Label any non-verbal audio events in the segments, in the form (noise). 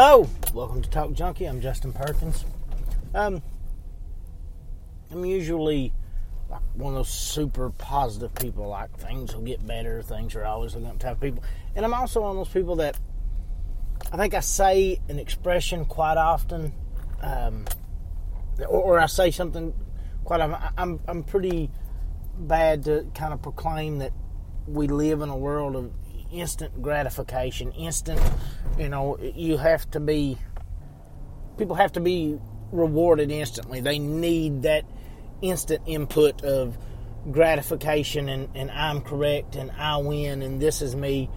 Hello, welcome to Talk Junkie. I'm Justin Perkins. Um, I'm usually like one of those super positive people, like things will get better, things are always looking up type of people. And I'm also one of those people that I think I say an expression quite often, um, or, or I say something quite often. I'm, I'm pretty bad to kind of proclaim that we live in a world of instant gratification, instant, you know, you have to be, people have to be rewarded instantly. They need that instant input of gratification and, and I'm correct and I win and this is me.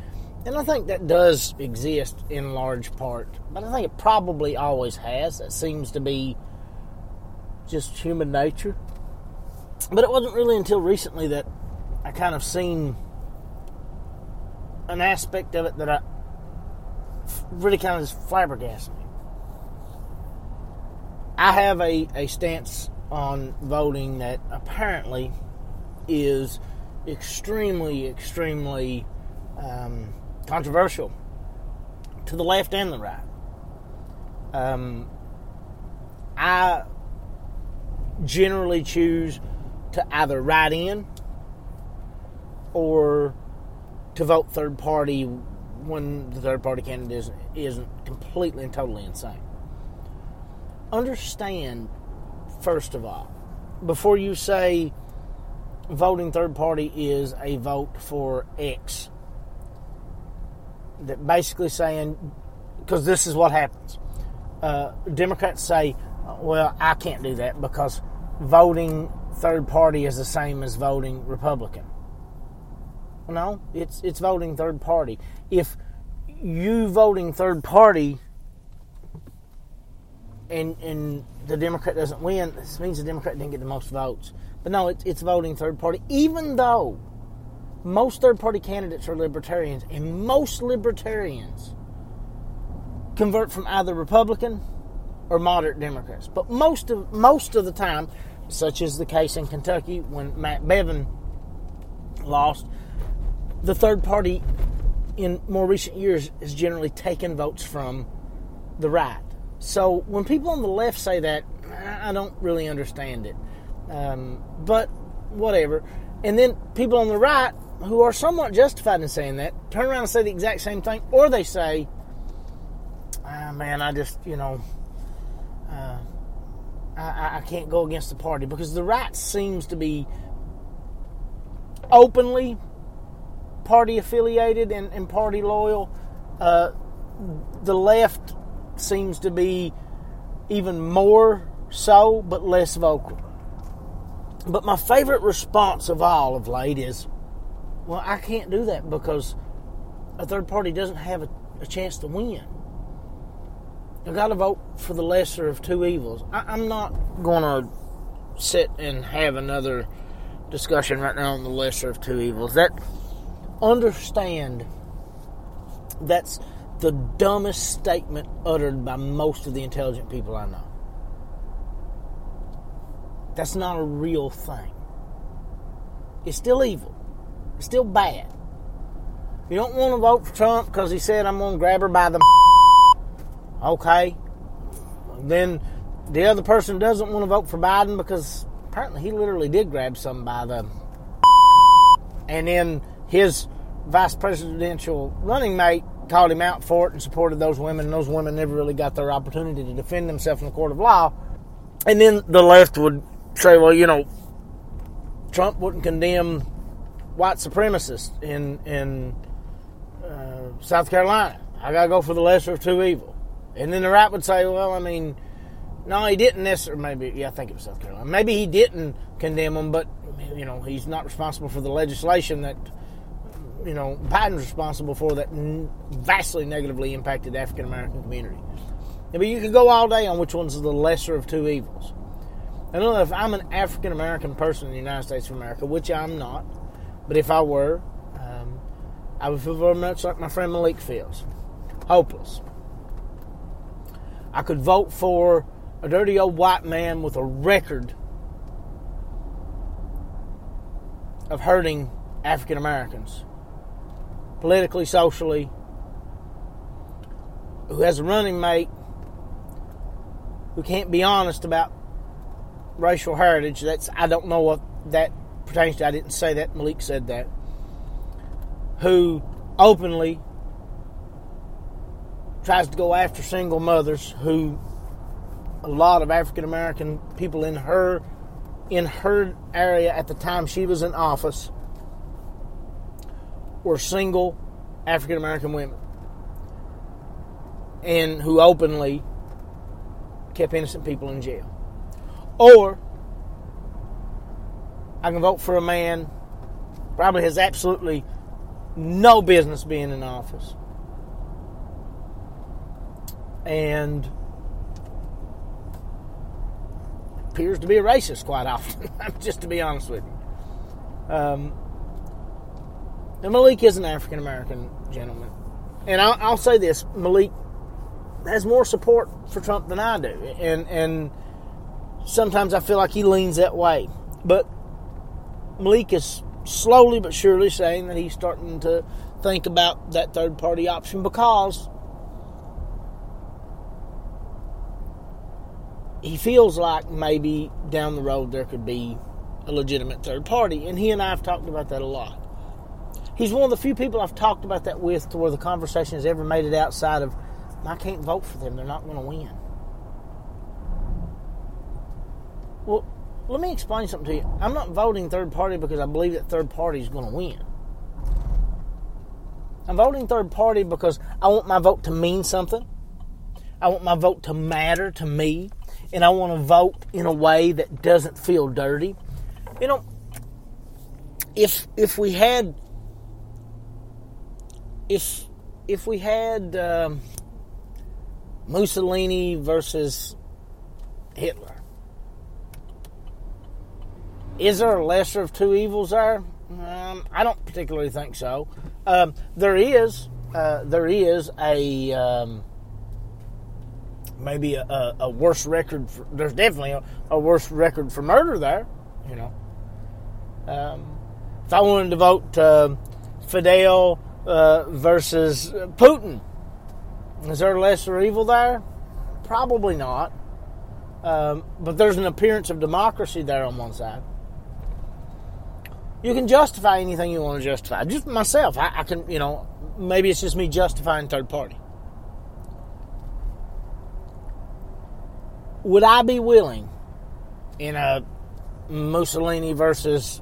And I think that does exist in large part, but I think it probably always has. That seems to be just human nature. But it wasn't really until recently that I kind of seen an aspect of it that I really kind of just flabbergasted me. I have a, a stance on voting that apparently is extremely, extremely um, controversial to the left and the right. Um, I generally choose to either write in or to vote third party when the third party candidate isn't, isn't completely and totally insane. Understand, first of all, before you say voting third party is a vote for X, that basically saying, because this is what happens. Uh, Democrats say, well, I can't do that because voting third party is the same as voting Republican. No, it's it's voting third party. If you voting third party and and the Democrat doesn't win, this means the Democrat didn't get the most votes. But no, it's it's voting third party, even though most third party candidates are libertarians, and most libertarians convert from either Republican or moderate Democrats. But most of most of the time, such as the case in Kentucky when Matt Bevin lost, the third party in more recent years has generally taken votes from the right. So when people on the left say that, I don't really understand it. Um, but whatever. And then people on the right who are somewhat justified in saying that turn around and say the exact same thing, or they say, ah, "Man, I just you know." Uh, I, I can't go against the party because the right seems to be openly party affiliated and, and party loyal. Uh, the left seems to be even more so, but less vocal. But my favorite response of all of late is, well, I can't do that because a third party doesn't have a, a chance to win. I got to vote for the lesser of two evils. I, I'm not going to sit and have another discussion right now on the lesser of two evils. That understand that's the dumbest statement uttered by most of the intelligent people I know. That's not a real thing. It's still evil. It's still bad. You don't want to vote for Trump because he said I'm going to grab her by the okay. Then the other person doesn't want to vote for Biden because apparently he literally did grab something by the and then his vice presidential running mate called him out for it and supported those women, and those women never really got their opportunity to defend themselves in the court of law. And then the left would say, well, you know, Trump wouldn't condemn white supremacists in in uh, South Carolina. I got to go for the lesser of two evils. And then the right would say, well, I mean, no, he didn't necessarily. Maybe, yeah, I think it was South Carolina. Maybe he didn't condemn them, but you know, he's not responsible for the legislation that you know Biden's responsible for that vastly negatively impacted the African American community. Mean, you could go all day on which one's the lesser of two evils. Don't know if I'm an African American person in the United States of America, which I'm not, but if I were, um, I would feel very much like my friend Malik feels hopeless. I could vote for a dirty old white man with a record of hurting African Americans politically, socially, who has a running mate who can't be honest about racial heritage. That's I don't know what that pertains to. I didn't say that. Malik said that. Who openly tries to go after single mothers who a lot of African American people in her in her area at the time she was in office were single African American women and who openly kept innocent people in jail. Or I can vote for a man probably has absolutely no business being in office. And appears to be a racist quite often, (laughs) just to be honest with you. Um, and Malik is an African American gentleman. And I'll, I'll, say this Malik has more support for Trump than I do. And, and sometimes I feel like he leans that way. But Malik is slowly but surely saying that he's starting to think about that third party option because he feels like maybe down the road there could be a legitimate third party. And he and I have talked about that a lot. He's one of the few people I've talked about that with to where the conversation has ever made it outside of, I can't vote for them. They're not going to win. Well, let me explain something to you. I'm not voting third party because I believe that third party is going to win. I'm voting third party because I want my vote to mean something. I want my vote to matter to me and I want to vote in a way that doesn't feel dirty. You know, if if we had if if we had um, Mussolini versus Hitler, is there a lesser of two evils there? Um, I don't particularly think so. Um, there is uh, there is a um, maybe a, a, worse record. For, there's definitely a, a, worse record for murder there. You know, um, if I wanted to vote uh, Fidel uh, versus Putin, is there lesser evil there? Probably not. Um, but there's an appearance of democracy there on one side. You can justify anything you want to justify. Just myself, I, I can, you know, maybe it's just me justifying third party. would I be willing in a Mussolini versus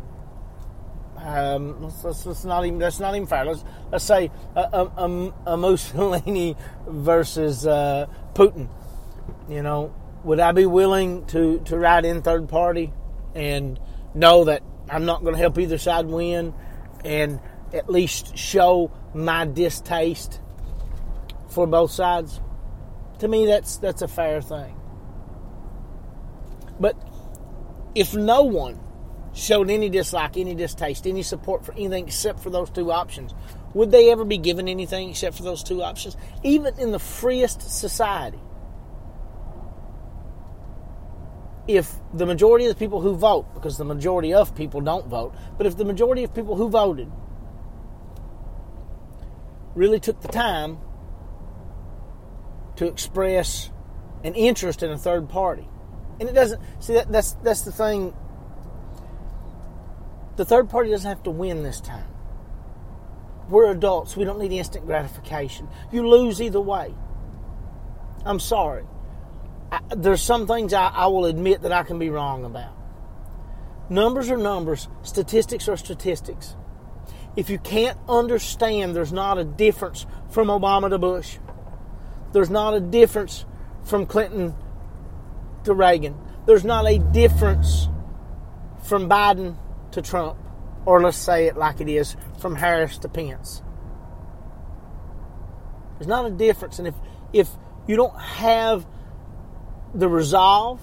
um, let's, let's, let's, not even that's not even fair. Let's let's say a, a, a Mussolini (laughs) versus uh, Putin. You know, would I be willing to to ride in third party and know that I'm not going to help either side win, and at least show my distaste for both sides? To me, that's that's a fair thing. But if no one showed any dislike, any distaste, any support for anything except for those two options, would they ever be given anything except for those two options? Even in the freest society, if the majority of the people who vote, because the majority of people don't vote, but if the majority of people who voted really took the time to express an interest in a third party, and it doesn't see that that's that's the thing. The third party doesn't have to win this time. We're adults. We don't need instant gratification. You lose either way. I'm sorry. I, there's some things I, I will admit that I can be wrong about. Numbers are numbers. Statistics are statistics. If you can't understand, there's not a difference from Obama to Bush. There's not a difference from Clinton to Reagan. There's not a difference from Biden to Trump, or let's say it like it is from Harris to Pence. There's not a difference, and if if you don't have the resolve,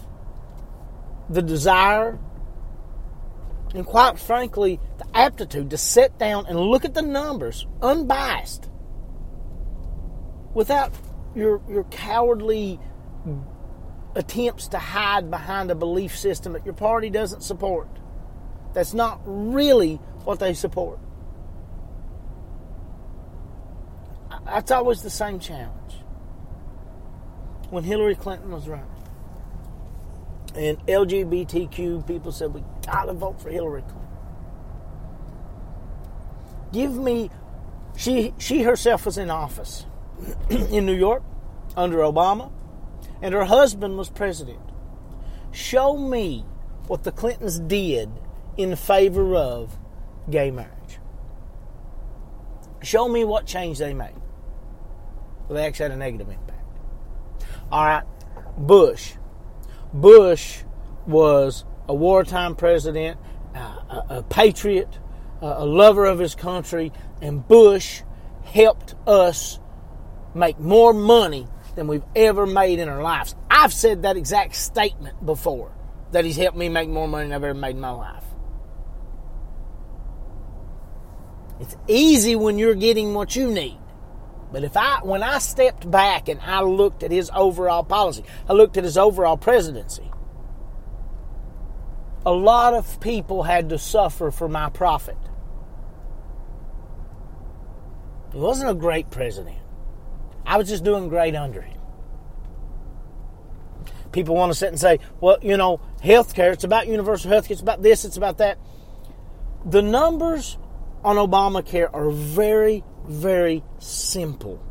the desire, and quite frankly, the aptitude to sit down and look at the numbers unbiased without your your cowardly attempts to hide behind a belief system that your party doesn't support. That's not really what they support. That's always the same challenge. when Hillary Clinton was running. And LGBTQ people said, we gotta vote for Hillary Clinton. Give me, she, she herself was in office (clears throat) in New York under Obama, and her husband was president. Show me what the Clintons did in favor of gay marriage. Show me what change they made. Well, they actually had a negative impact. All right, Bush. Bush was a wartime president, uh, a, a, patriot, uh, a lover of his country, and Bush helped us make more money than we've ever made in our lives. I've said that exact statement before that he's helped me make more money than I've ever made in my life. It's easy when you're getting what you need. But if I, when I stepped back and I looked at his overall policy, I looked at his overall presidency, a lot of people had to suffer for my profit. He wasn't a great president. I was just doing great under him. People want to sit and say, well, you know, healthcare, it's about universal health care, it's about this, it's about that. The numbers on Obamacare are very, very simple.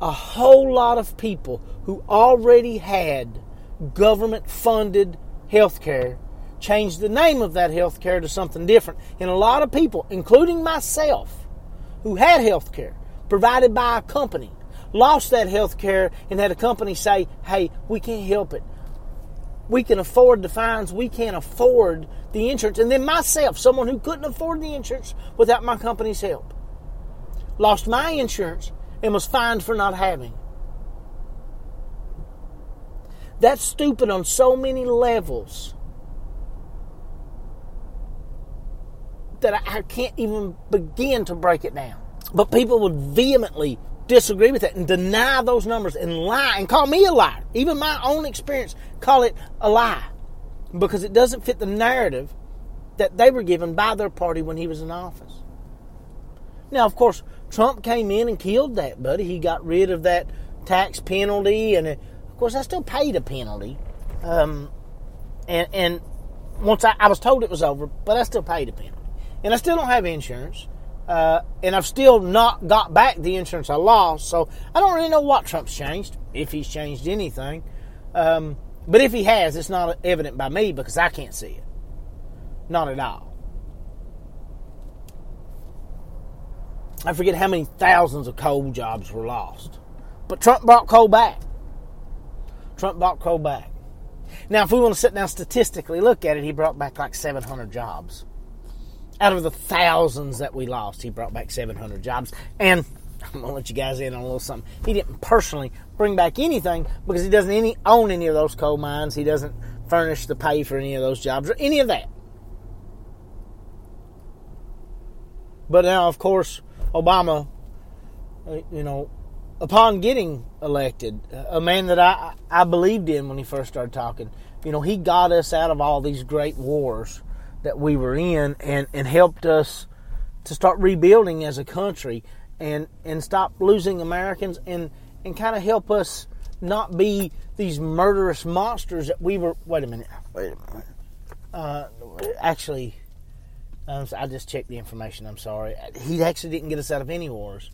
A whole lot of people who already had government funded health care changed the name of that health care to something different. And a lot of people, including myself, who had health care provided by a company, lost that health care and had a company say, hey, we can't help it. We can afford the fines, we can't afford the insurance. And then myself, someone who couldn't afford the insurance without my company's help, lost my insurance and was fined for not having. That's stupid on so many levels that I, can't even begin to break it down. But people would vehemently disagree with that and deny those numbers and lie and call me a liar. Even my own experience call it a lie because it doesn't fit the narrative that they were given by their party when he was in office. Now, of course, Trump came in and killed that, buddy. He got rid of that tax penalty, and of course, I still paid a penalty. Um, and, and once I, I, was told it was over, but I still paid a penalty, and I still don't have insurance. Uh, and I've still not got back the insurance I lost, so I don't really know what Trump's changed, if he's changed anything. Um, but if he has, it's not evident by me because I can't see it. Not at all. I forget how many thousands of coal jobs were lost. But Trump brought coal back. Trump brought coal back. Now, if we want to sit down statistically look at it, he brought back like 700 jobs. Out of the thousands that we lost, he brought back 700 jobs. And I'm gonna let you guys in on a little something. He didn't personally bring back anything because he doesn't any own any of those coal mines. He doesn't furnish the pay for any of those jobs or any of that. But now, of course, Obama, uh, you know, upon getting elected, a man that I, I believed in when he first started talking, you know, he got us out of all these great wars that we were in and, and helped us to start rebuilding as a country and, and stop losing Americans and, and kind of help us not be these murderous monsters that we were. Wait a minute. Wait a minute. Uh, actually, um, I just checked the information. I'm sorry. He actually didn't get us out of any wars,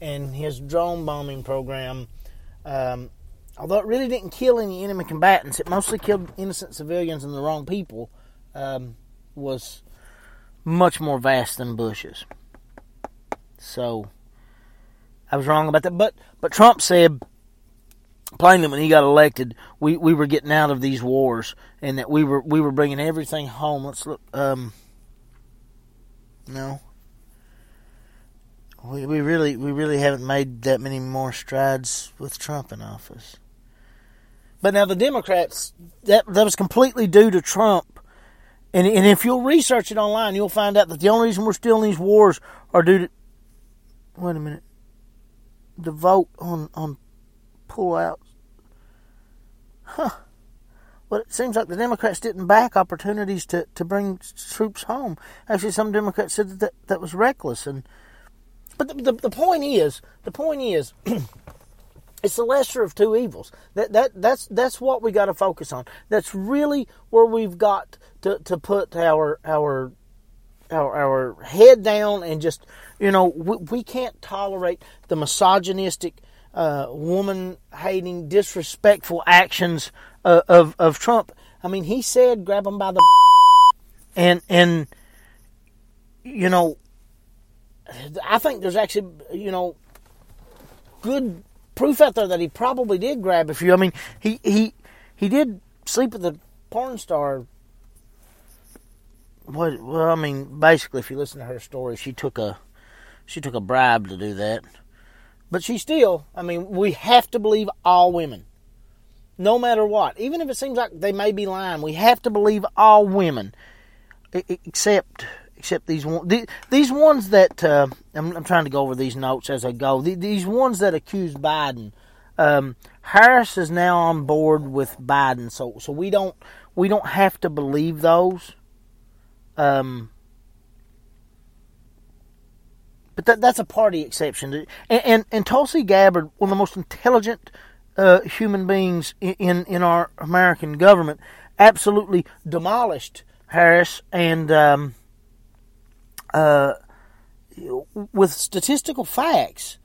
and his drone bombing program, um, although it really didn't kill any enemy combatants, it mostly killed innocent civilians and the wrong people. Um, was much more vast than Bush's. So I was wrong about that. But but Trump said plainly when he got elected, we, we were getting out of these wars and that we were we were bringing everything home. Let's look. Um, no. We, we really we really haven't made that many more strides with Trump in office. But now the Democrats that that was completely due to Trump. And and if you'll research it online, you'll find out that the only reason we're still in these wars are due to wait a minute. The vote on on pullouts. Huh. Well, it seems like the Democrats didn't back opportunities to, to bring troops home. Actually, some Democrats said that that, that was reckless. And but the, the, the point is, the point is, (clears throat) It's the lesser of two evils. That that that's that's what we got to focus on. That's really where we've got to, to put our our our our head down and just you know we, we can't tolerate the misogynistic, uh, woman hating, disrespectful actions uh, of of Trump. I mean, he said, "Grab him by the," (laughs) and and you know, I think there's actually you know good proof out there that he probably did grab a few. I mean, he he he did sleep with the porn star. What? Well, I mean, basically, if you listen to her story, she took a she took a bribe to do that. But she still, I mean, we have to believe all women, no matter what. Even if it seems like they may be lying, we have to believe all women, except except these one, these ones that uh, I'm, I'm, trying to go over these notes as I go. These ones that accuse Biden, um, Harris is now on board with Biden, so so we don't we don't have to believe those. Um, but that, that's a party exception. And, and, and Tulsi Gabbard, one of the most intelligent uh, human beings in in our American government, absolutely demolished Harris and. Um, uh, with statistical facts.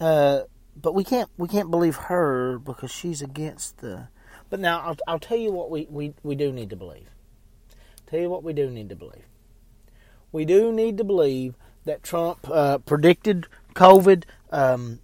Uh, but we can't we can't believe her because she's against the. But now I'll, I'll tell you what we, we, we do need to believe. Tell you what we do need to believe. We do need to believe that Trump uh, predicted COVID. Um,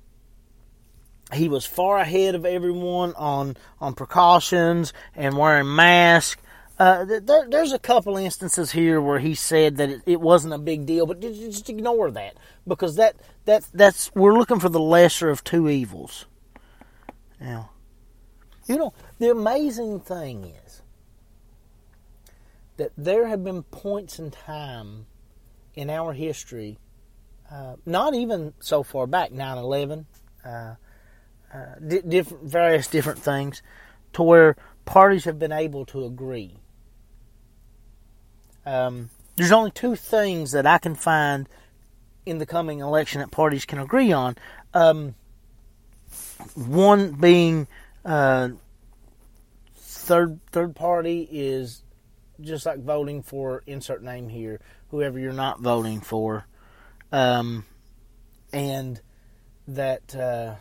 he was far ahead of everyone on on precautions and wearing masks uh, there, there's a couple instances here where he said that it, it, wasn't a big deal, but just ignore that because that that that's we're looking for the lesser of two evils. Now, you know the amazing thing is that there have been points in time in our history, uh, not even so far back, 9/11, uh, uh, di- different various different things, to where parties have been able to agree um, there's only two things that I can find in the coming election that parties can agree on. Um, one being uh, third third party is just like voting for insert name here, whoever you're not voting for, um, and that uh,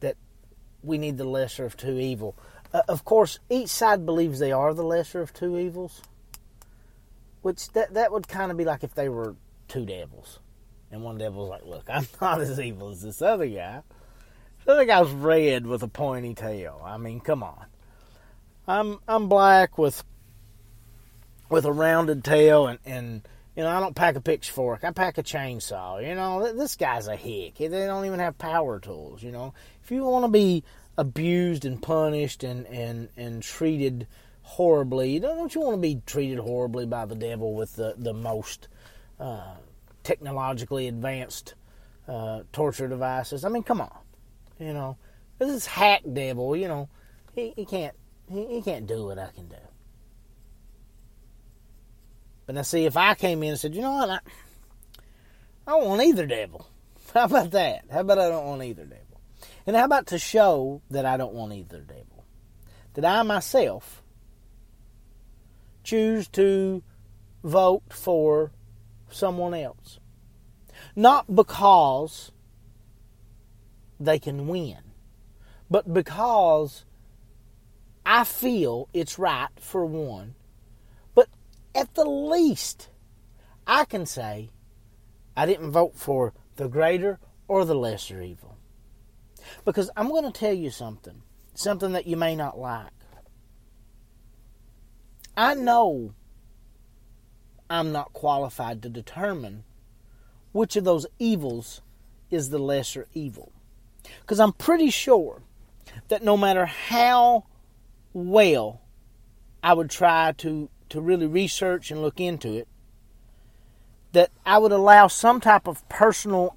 that we need the lesser of two evil. Uh, of course, each side believes they are the lesser of two evils. Which that that would kind of be like if they were two devils, and one devil's like, "Look, I'm (laughs) not as evil as this other guy. This other guy's red with a pointy tail. I mean, come on. I'm I'm black with with a rounded tail, and and you know I don't pack a pitchfork. I pack a chainsaw. You know this guy's a hick. They don't even have power tools. You know if you want to be abused and punished and and and treated horribly. Don't you want to be treated horribly by the devil with the, the most uh, technologically advanced uh, torture devices? I mean, come on. You know, this is hack devil. You know, he, he can't he, he can't do what I can do. But now, see, if I came in and said, you know what, I, I don't want either devil. (laughs) How about that? How about I don't want either devil? And how about to show that I don't want either devil? That I myself choose to vote for someone else. Not because they can win, but because I feel it's right for one. But at the least, I can say I didn't vote for the greater or the lesser evil. Because I'm going to tell you something, something that you may not like. I know I'm not qualified to determine which of those evils is the lesser evil. Because I'm pretty sure that no matter how well I would try to, to really research and look into it, that I would allow some type of personal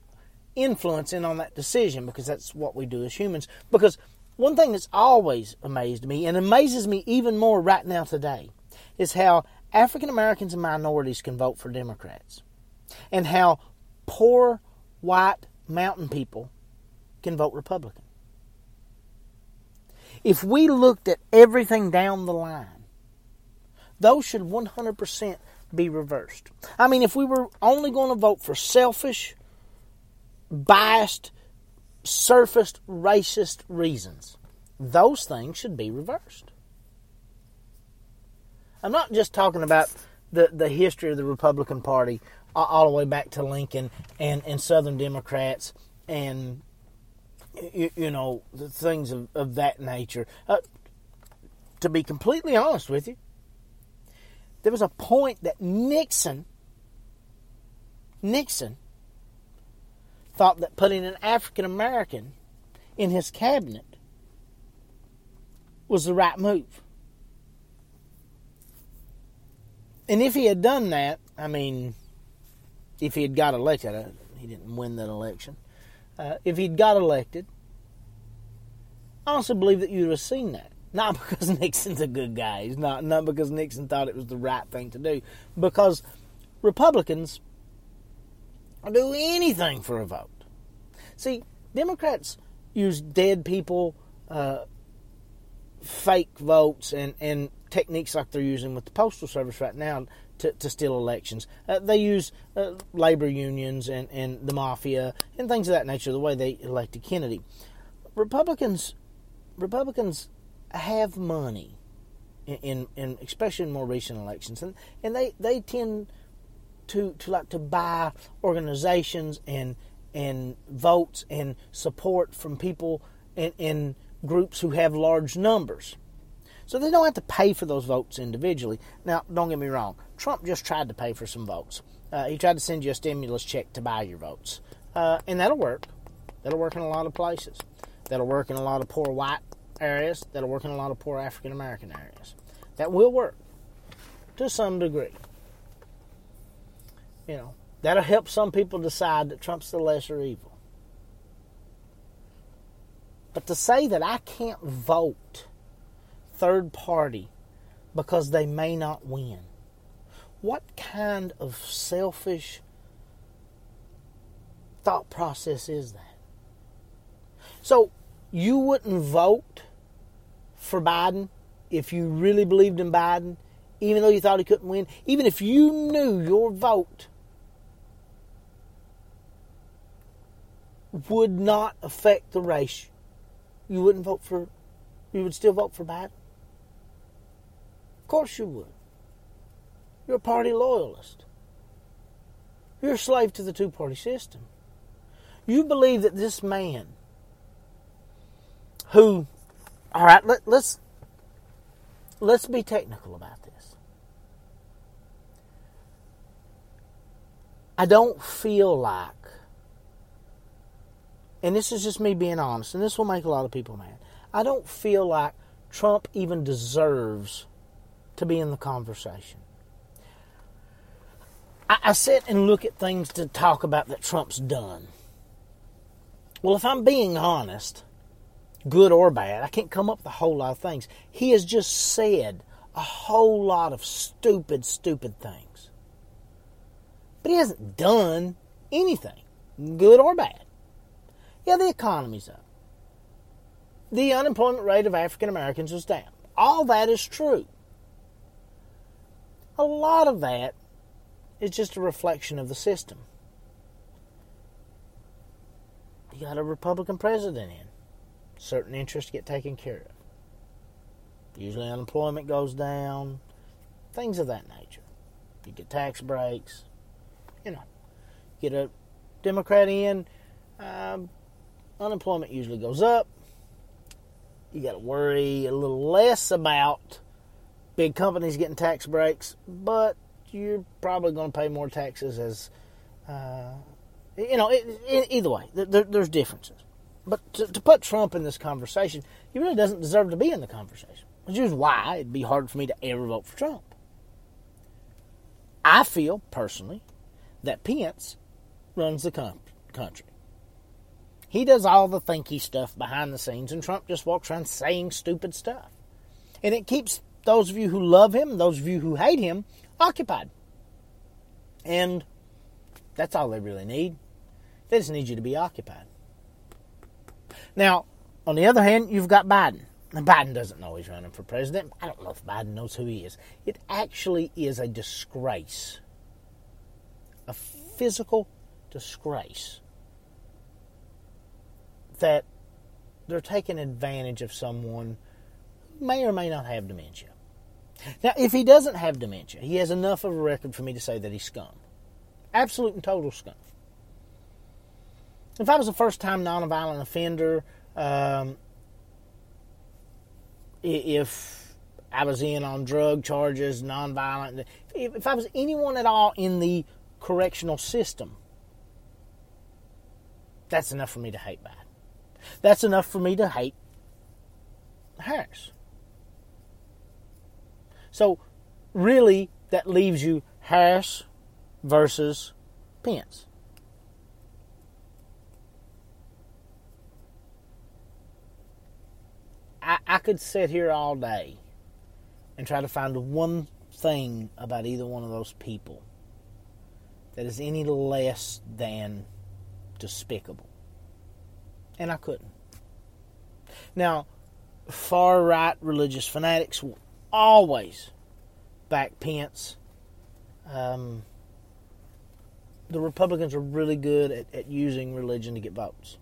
influence in on that decision because that's what we do as humans. Because one thing that's always amazed me and amazes me even more right now today is how African Americans and minorities can vote for Democrats, and how poor white mountain people can vote Republican. If we looked at everything down the line, those should 100% be reversed. I mean, if we were only going to vote for selfish, biased, surfaced, racist reasons, those things should be reversed. I'm not just talking about the, the history of the Republican Party all the way back to Lincoln and, and Southern Democrats and you, you know things of, of that nature. Uh, to be completely honest with you, there was a point that Nixon Nixon thought that putting an African American in his cabinet was the right move. And if he had done that, I mean, if he had got elected, uh, he didn't win that election. Uh, if he'd got elected, I also believe that you would have seen that. Not (laughs) because Nixon's a good guy. He's not. Not because Nixon thought it was the right thing to do. Because Republicans will do anything for a vote. See, Democrats use dead people, uh, fake votes, and, and techniques like they're using with the Postal Service right now to, to steal elections. Uh, they use uh, labor unions and, and the mafia and things of that nature, the way they elected Kennedy. Republicans Republicans have money in, in, especially in more recent elections, and, and they, they tend to to like to buy organizations and and votes and support from people in groups who have large numbers. So they don't have to pay for those votes individually. Now, don't get me wrong. Trump just tried to pay for some votes. Uh, he tried to send you a stimulus check to buy your votes. Uh, and that'll work. That'll work in a lot of places. That'll work in a lot of poor white areas. That'll work in a lot of poor African American areas. That will work to some degree. You know, that'll help some people decide that Trump's the lesser evil. But to say that I can't vote third party because they may not win. What kind of selfish thought process is that? So, you wouldn't vote for Biden if you really believed in Biden, even though you thought he couldn't win, even if you knew your vote would not affect the race, you wouldn't vote for, you would still vote for Biden? Course you would. You're a party loyalist. You're a slave to the two party system. You believe that this man, who, all right, let, let's let's be technical about this. I don't feel like, and this is just me being honest, and this will make a lot of people mad. I don't feel like Trump even deserves to be in the conversation. I, I sit and look at things to talk about that Trump's done. Well, if I'm being honest, good or bad, I can't come up with a whole lot of things. He has just said a whole lot of stupid, stupid things. But he hasn't done anything, good or bad. Yeah, the economy's up. The unemployment rate of African Americans is down. All that is true. A lot of that is just a reflection of the system. You got a Republican president in, certain interests get taken care of. Usually unemployment goes down, things of that nature. You get tax breaks, you know. Get a Democrat in, um, unemployment usually goes up. You got to worry a little less about big companies getting tax breaks, but you're probably going to pay more taxes as, uh, you know, it, it, either way, there, there's differences. But to, to, put Trump in this conversation, he really doesn't deserve to be in the conversation, which is why it'd be hard for me to ever vote for Trump. I feel personally that Pence runs the country. He does all the thinky stuff behind the scenes, and Trump just walks around saying stupid stuff. And it keeps those of you who love him, those of you who hate him, occupied. And that's all they really need. They just need you to be occupied. Now, on the other hand, you've got Biden. And Biden doesn't know he's running for president. I don't know if Biden knows who he is. It actually is a disgrace, a physical disgrace, that they're taking advantage of someone who may or may not have dementia. Now, if he doesn't have dementia, he has enough of a record for me to say that he's scum. Absolute and total scum. If I was a first time nonviolent offender, um, if I was in on drug charges, nonviolent, if, I was anyone at all in the correctional system, that's enough for me to hate Biden. That's enough for me to hate Harris. So, really, that leaves you Harris versus Pence. I, I could sit here all day and try to find one thing about either one of those people that is any less than despicable. And I couldn't. Now, far right religious fanatics will always back Pence. Um, the Republicans are really good at, at using religion to get votes.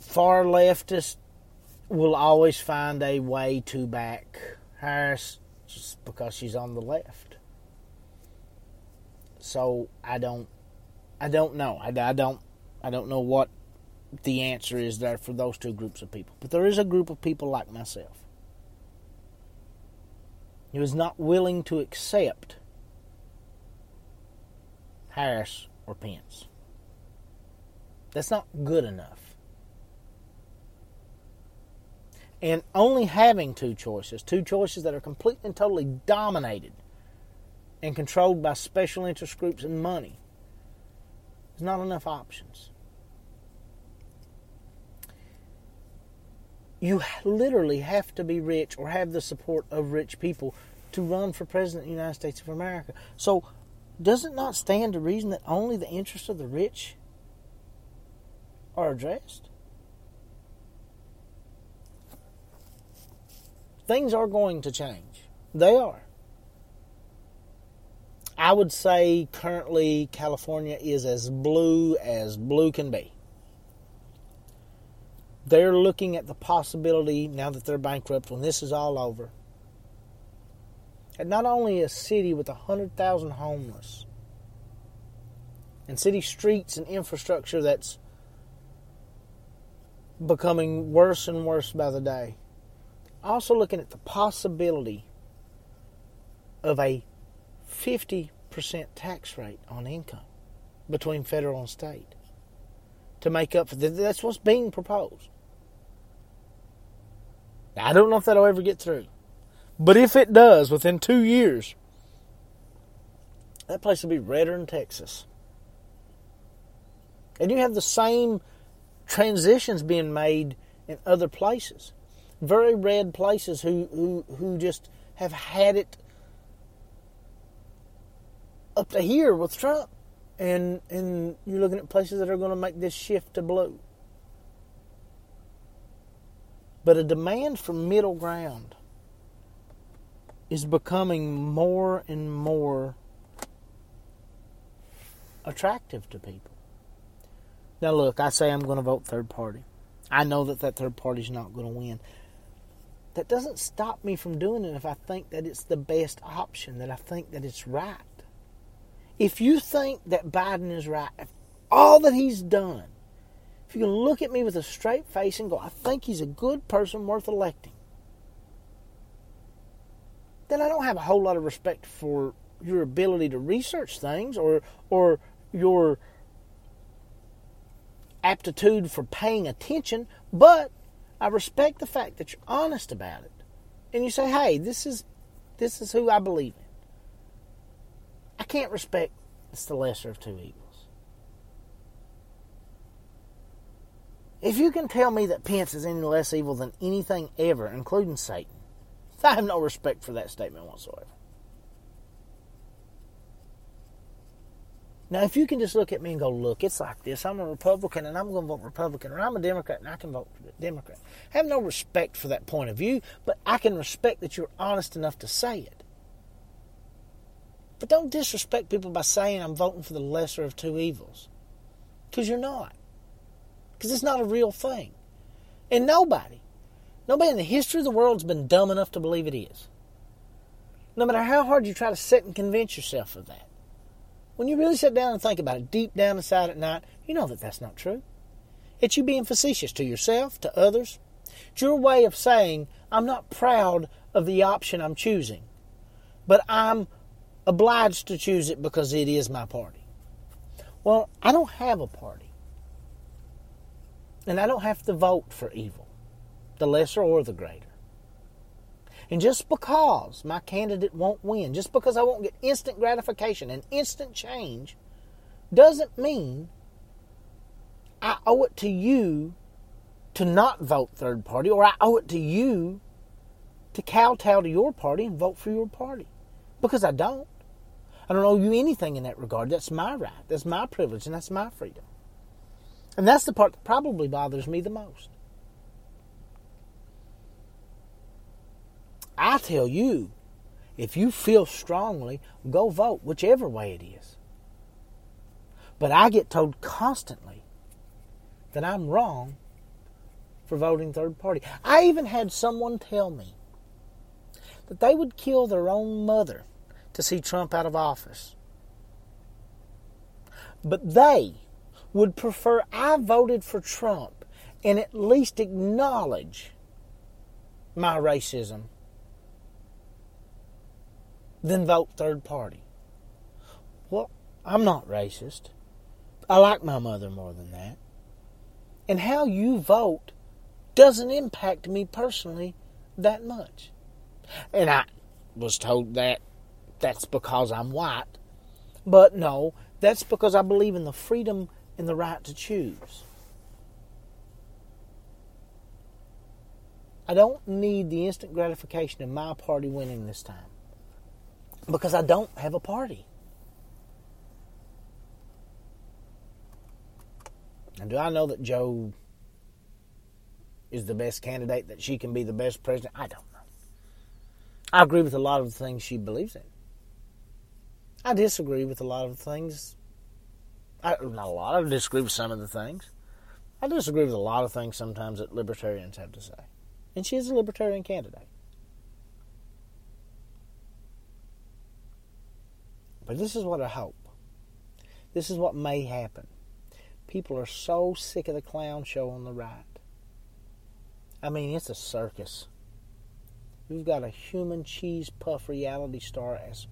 Far leftists will always find a way to back Harris just because she's on the left. So I don't, I don't know. I, I don't, I don't know what the answer is there for those two groups of people. But there is a group of people like myself who is not willing to accept Harris or Pence. That's not good enough. And only having two choices, two choices that are completely and totally dominated and controlled by special interest groups and money, is not enough options. You literally have to be rich or have the support of rich people to run for president of the United States of America. So, does it not stand to reason that only the interests of the rich are addressed? Things are going to change. They are. I would say currently California is as blue as blue can be they're looking at the possibility now that they're bankrupt when this is all over and not only a city with 100,000 homeless and city streets and infrastructure that's becoming worse and worse by the day also looking at the possibility of a 50% tax rate on income between federal and state to make up for that. That's what's being proposed. I don't know if that'll ever get through. But if it does, within two years, that place will be redder than Texas. And you have the same transitions being made in other places. Very red places who, who, who just have had it up to here with Trump. And, and you're looking at places that are going to make this shift to blue but a demand for middle ground is becoming more and more attractive to people. Now, look, I say I'm going to vote third party. I know that that third party is not going to win. That doesn't stop me from doing it if I think that it's the best option, that I think that it's right. If you think that Biden is right, all that he's done if you can look at me with a straight face and go, I think he's a good person worth electing, then I don't have a whole lot of respect for your ability to research things or or your aptitude for paying attention, but I respect the fact that you're honest about it. And you say, "Hey, this is this is who I believe in." I can't respect it's the lesser of two evils. If you can tell me that Pence is any less evil than anything ever, including Satan, I have no respect for that statement whatsoever. Now, if you can just look at me and go, look, it's like this. I'm a Republican and I'm going to vote Republican, or I'm a Democrat and I can vote Democrat. I have no respect for that point of view, but I can respect that you're honest enough to say it. But don't disrespect people by saying I'm voting for the lesser of two evils. Because you're not. Because it's not a real thing. And nobody, nobody in the history of the world has been dumb enough to believe it is. No matter how hard you try to sit and convince yourself of that. When you really sit down and think about it deep down inside at night, you know that that's not true. It's you being facetious to yourself, to others. It's your way of saying, I'm not proud of the option I'm choosing, but I'm obliged to choose it because it is my party. Well, I don't have a party. And I don't have to vote for evil, the lesser or the greater. And just because my candidate won't win, just because I won't get instant gratification and instant change, doesn't mean I owe it to you to not vote third party, or I owe it to you to kowtow to your party and vote for your party. Because I don't. I don't owe you anything in that regard. That's my right. That's my privilege, and that's my freedom. And that's the part that probably bothers me the most. I tell you, if you feel strongly, go vote, whichever way it is. But I get told constantly that I'm wrong for voting third party. I even had someone tell me that they would kill their own mother to see Trump out of office. But they would prefer I voted for Trump and at least acknowledge my racism than vote third party. Well, I'm not racist. I like my mother more than that. And how you vote doesn't impact me personally that much. And I was told that that's because I'm white. But no, that's because I believe in the freedom and the right to choose. I don't need the instant gratification of my party winning this time because I don't have a party. And do I know that Jo is the best candidate, that she can be the best president? I don't know. I agree with a lot of the things she believes in. I disagree with a lot of the things. I, not a lot. I disagree with some of the things. I disagree with a lot of things sometimes that libertarians have to say. And she is a libertarian candidate. But this is what I hope. This is what may happen. People are so sick of the clown show on the right. I mean, it's a circus. We've got a human cheese puff reality star as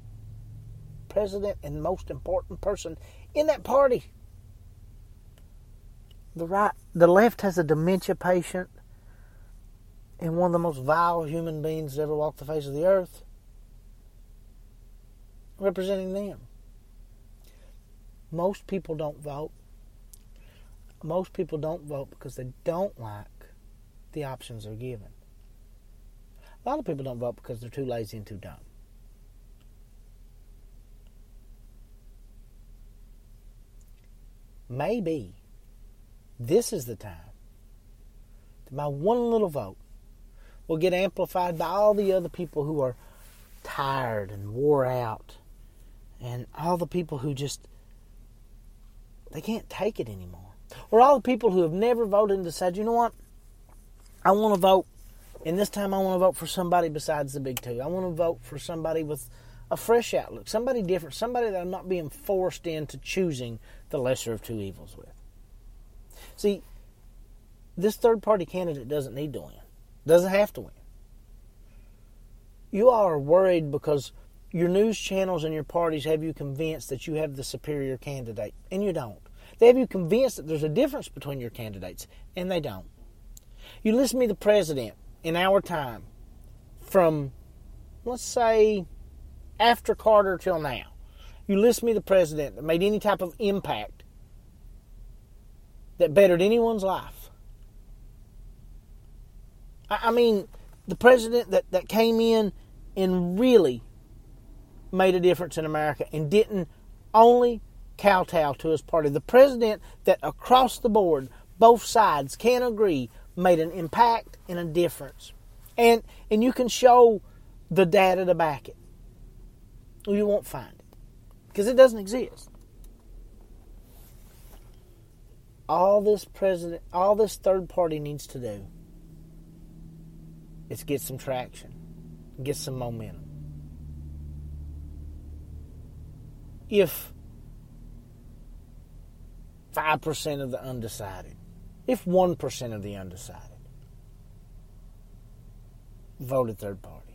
president and most important person in that party. The right, the left has a dementia patient and one of the most vile human beings to ever walk the face of the earth representing them. Most people don't vote. Most people don't vote because they don't like the options they're given. A lot of people don't vote because they're too lazy and too dumb. Maybe this is the time that my one little vote will get amplified by all the other people who are tired and wore out and all the people who just they can't take it anymore. Or all the people who have never voted and decided you know what? I want to vote and this time i want to vote for somebody besides the big two. I want to vote for somebody with a fresh outlook somebody different somebody that i'm not being forced into choosing the lesser of two evils with see this third party candidate doesn't need to win doesn't have to win you are worried because your news channels and your parties have you convinced that you have the superior candidate, and you don't. They have you convinced that there's a difference between your candidates, and they don't. You listen to me, the president, in our time, from, let's say, after Carter till now. You list me the president that made any type of impact that bettered anyone's life. I, mean, the president that, that came in and really made a difference in America and didn't only kowtow to his party. The president that across the board, both sides can agree, made an impact and a difference. And and you can show the data to back it. You won't find it. Because it doesn't exist. All this president all this third party needs to do is get some traction, get some momentum. If 5% of the undecided, if 1% of the undecided voted third party,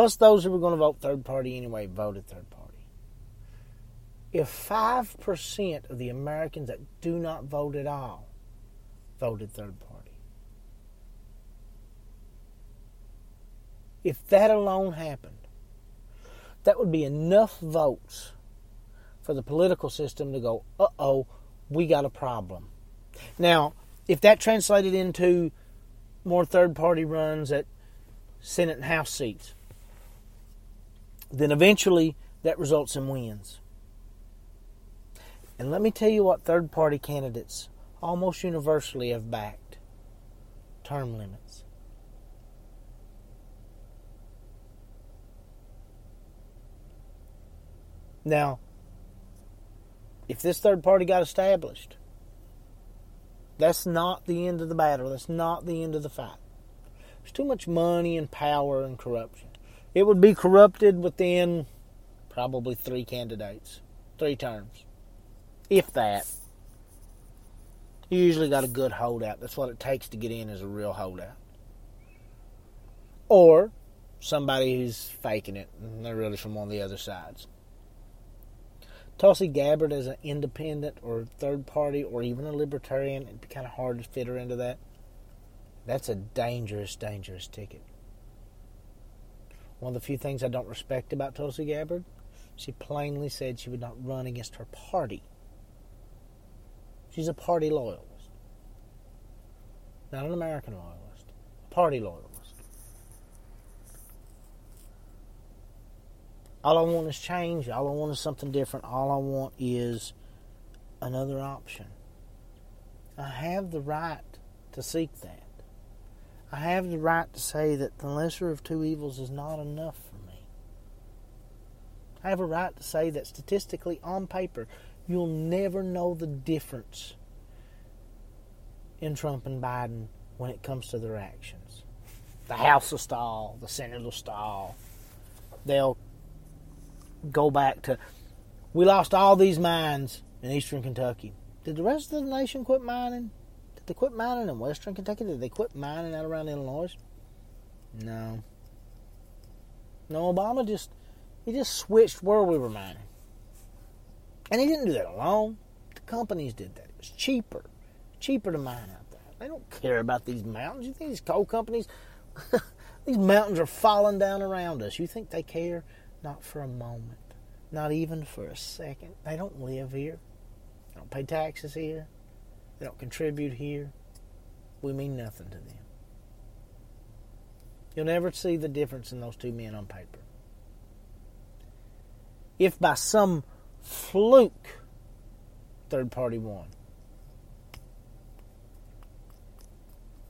plus those who were going to vote third party anyway voted third party, if 5% of the Americans that do not vote at all voted third party, if that alone happened, that would be enough votes for the political system to go, uh oh, we got a problem. Now, if that translated into more third party runs at Senate and House seats, then eventually that results in wins. And let me tell you what third party candidates almost universally have backed term limits. Now, if this third party got established, that's not the end of the battle. That's not the end of the fight. There's too much money and power and corruption. It would be corrupted within probably three candidates, three terms, if that. You usually got a good holdout. That's what it takes to get in as a real holdout. Or somebody who's faking it and they're really from one of the other sides. Tulsi Gabbard as an independent or third party or even a libertarian, it'd be kind of hard to fit her into that. That's a dangerous, dangerous ticket. One of the few things I don't respect about Tulsi Gabbard, she plainly said she would not run against her party. She's a party loyalist, not an American loyalist, a party loyalist. All I want is change. All I want is something different. All I want is another option. I have the right to seek that. I have the right to say that the lesser of two evils is not enough for me. I have a right to say that statistically, on paper, you'll never know the difference in Trump and Biden when it comes to their actions. The House will stall, the Senate will stall. They'll go back to we lost all these mines in eastern Kentucky. Did the rest of the nation quit mining? They quit mining in western Kentucky? Did they quit mining out around Illinois? No. No, Obama just he just switched where we were mining. And he didn't do that alone. The companies did that. It was cheaper. Cheaper to mine out there. They don't care about these mountains. You think these coal companies (laughs) these mountains are falling down around us. You think they care? Not for a moment. Not even for a second. They don't live here. They don't pay taxes here. They don't contribute here. We mean nothing to them. You'll never see the difference in those two men on paper. If by some fluke third party won,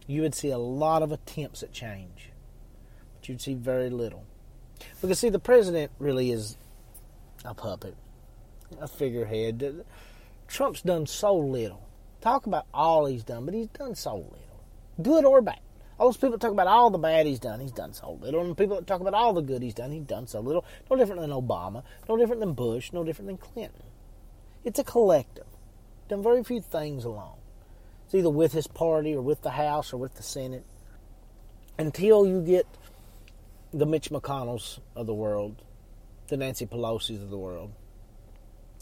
you would see a lot of attempts at change, but you'd see very little. Because, see, the president really is a puppet, a figurehead. Trump's done so little. Talk about all he's done, but he's done so little, good or bad. All those people talk about all the bad he's done, he's done so little. And people that talk about all the good he's done, he's done so little. No different than Obama, no different than Bush, no different than Clinton. It's a collective. Done very few things alone. It's either with his party or with the House or with the Senate. Until you get the Mitch McConnells of the world, the Nancy Pelosi's of the world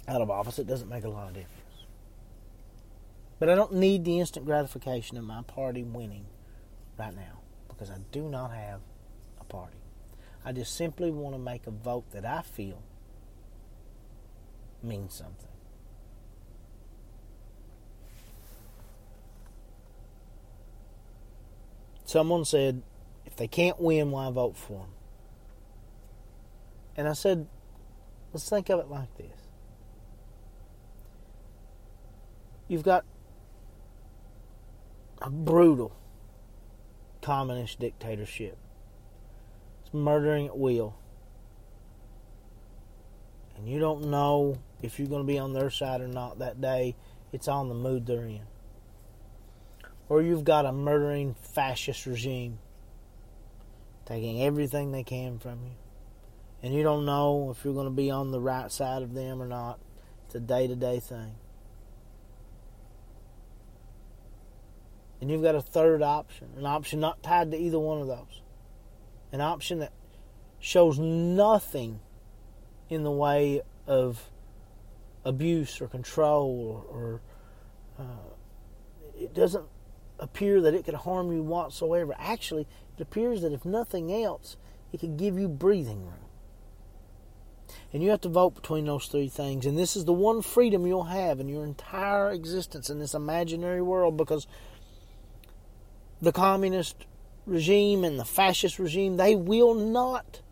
out of office, it doesn't make a lot of difference. But I don't need the instant gratification of my party winning right now because I do not have a party. I just simply want to make a vote that I feel means something. Someone said, if they can't win, why vote for them? And I said, let's think of it like this. you've got a brutal communist dictatorship. It's murdering at will. And you don't know if you're going to be on their side or not that day. It's on the mood they're in. Or you've got a murdering fascist regime taking everything they can from you. And you don't know if you're going to be on the right side of them or not. It's a day to day thing. And you've got a third option, an option not tied to either one of those. An option that shows nothing in the way of abuse or control or, or uh, it doesn't appear that it could harm you whatsoever. Actually, it appears that if nothing else, it could give you breathing room. And you have to vote between those three things. And this is the one freedom you'll have in your entire existence in this imaginary world because the communist regime and the fascist regime, they will not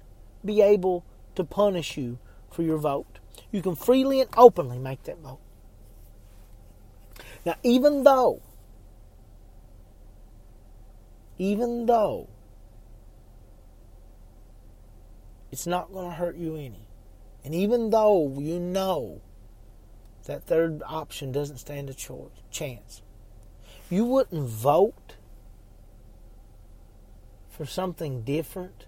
be able to punish you for your vote. You can freely and openly make that vote. Now, even though, even though it's not going to hurt you any, and even though you know that third option doesn't stand a chance, you wouldn't vote for something different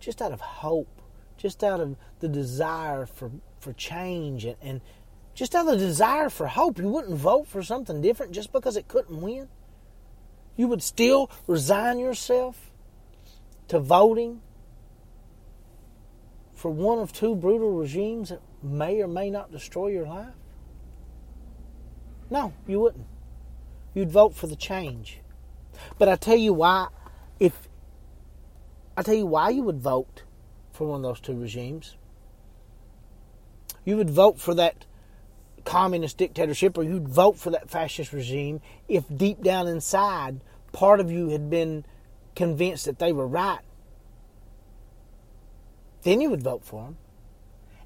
just out of hope, just out of the desire for, for change and, and just out of the desire for hope. You wouldn't vote for something different just because it couldn't win. You would still resign yourself to voting for one of two brutal regimes that may or may not destroy your life? No, you wouldn't. You'd vote for the change. But I tell you why, I tell you why you would vote for one of those two regimes. You would vote for that communist dictatorship or you'd vote for that fascist regime if deep down inside part of you had been convinced that they were right then you would vote for them.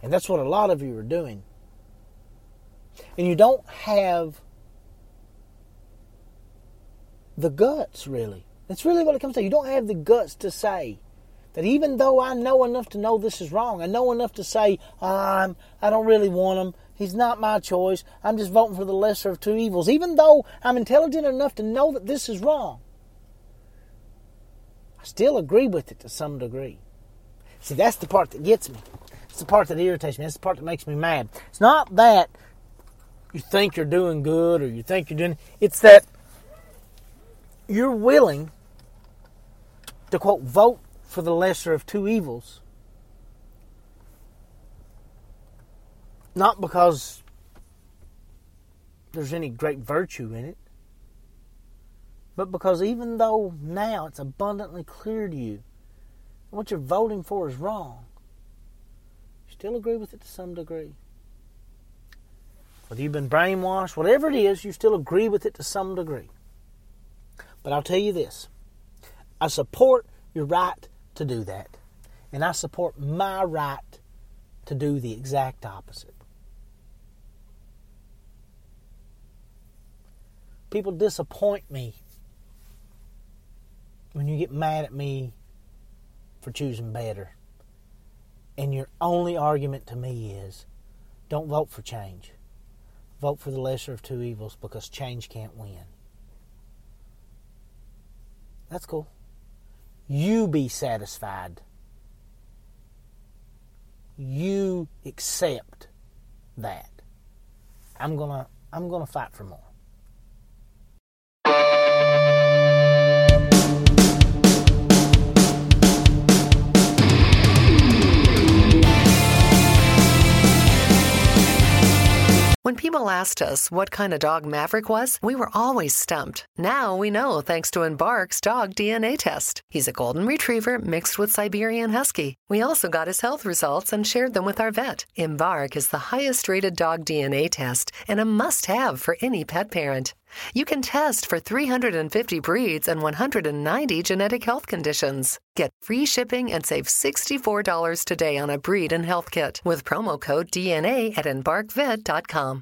And that's what a lot of you are doing. And you don't have the guts, really. That's really what it comes to. You don't have the guts to say that even though I know enough to know this is wrong, I know enough to say, I'm, I don't really want him. He's not my choice. I'm just voting for the lesser of two evils. Even though I'm intelligent enough to know that this is wrong, I still agree with it to some degree. See, that's the part that gets me. It's the part that irritates me. It's the part that makes me mad. It's not that you think you're doing good or you think you're doing. It's that you're willing to quote vote for the lesser of two evils, not because there's any great virtue in it, but because even though now it's abundantly clear to you what you're voting for is wrong, you still agree with it to some degree. Whether you've been brainwashed, whatever it is, you still agree with it to some degree. But I'll tell you this I support your right to do that. And I support my right to do the exact opposite. People disappoint me when you get mad at me for choosing better. And your only argument to me is don't vote for change. Vote for the lesser of two evils because change can't win. That's cool. You be satisfied. You accept that. I'm going to I'm going to fight for more. When people asked us what kind of dog Maverick was, we were always stumped. Now we know thanks to Embark's dog DNA test. He's a golden retriever mixed with Siberian Husky. We also got his health results and shared them with our vet. Embark is the highest rated dog DNA test and a must have for any pet parent. You can test for 350 breeds and 190 genetic health conditions. Get free shipping and save $64 today on a breed and health kit with promo code DNA at embarkvet.com.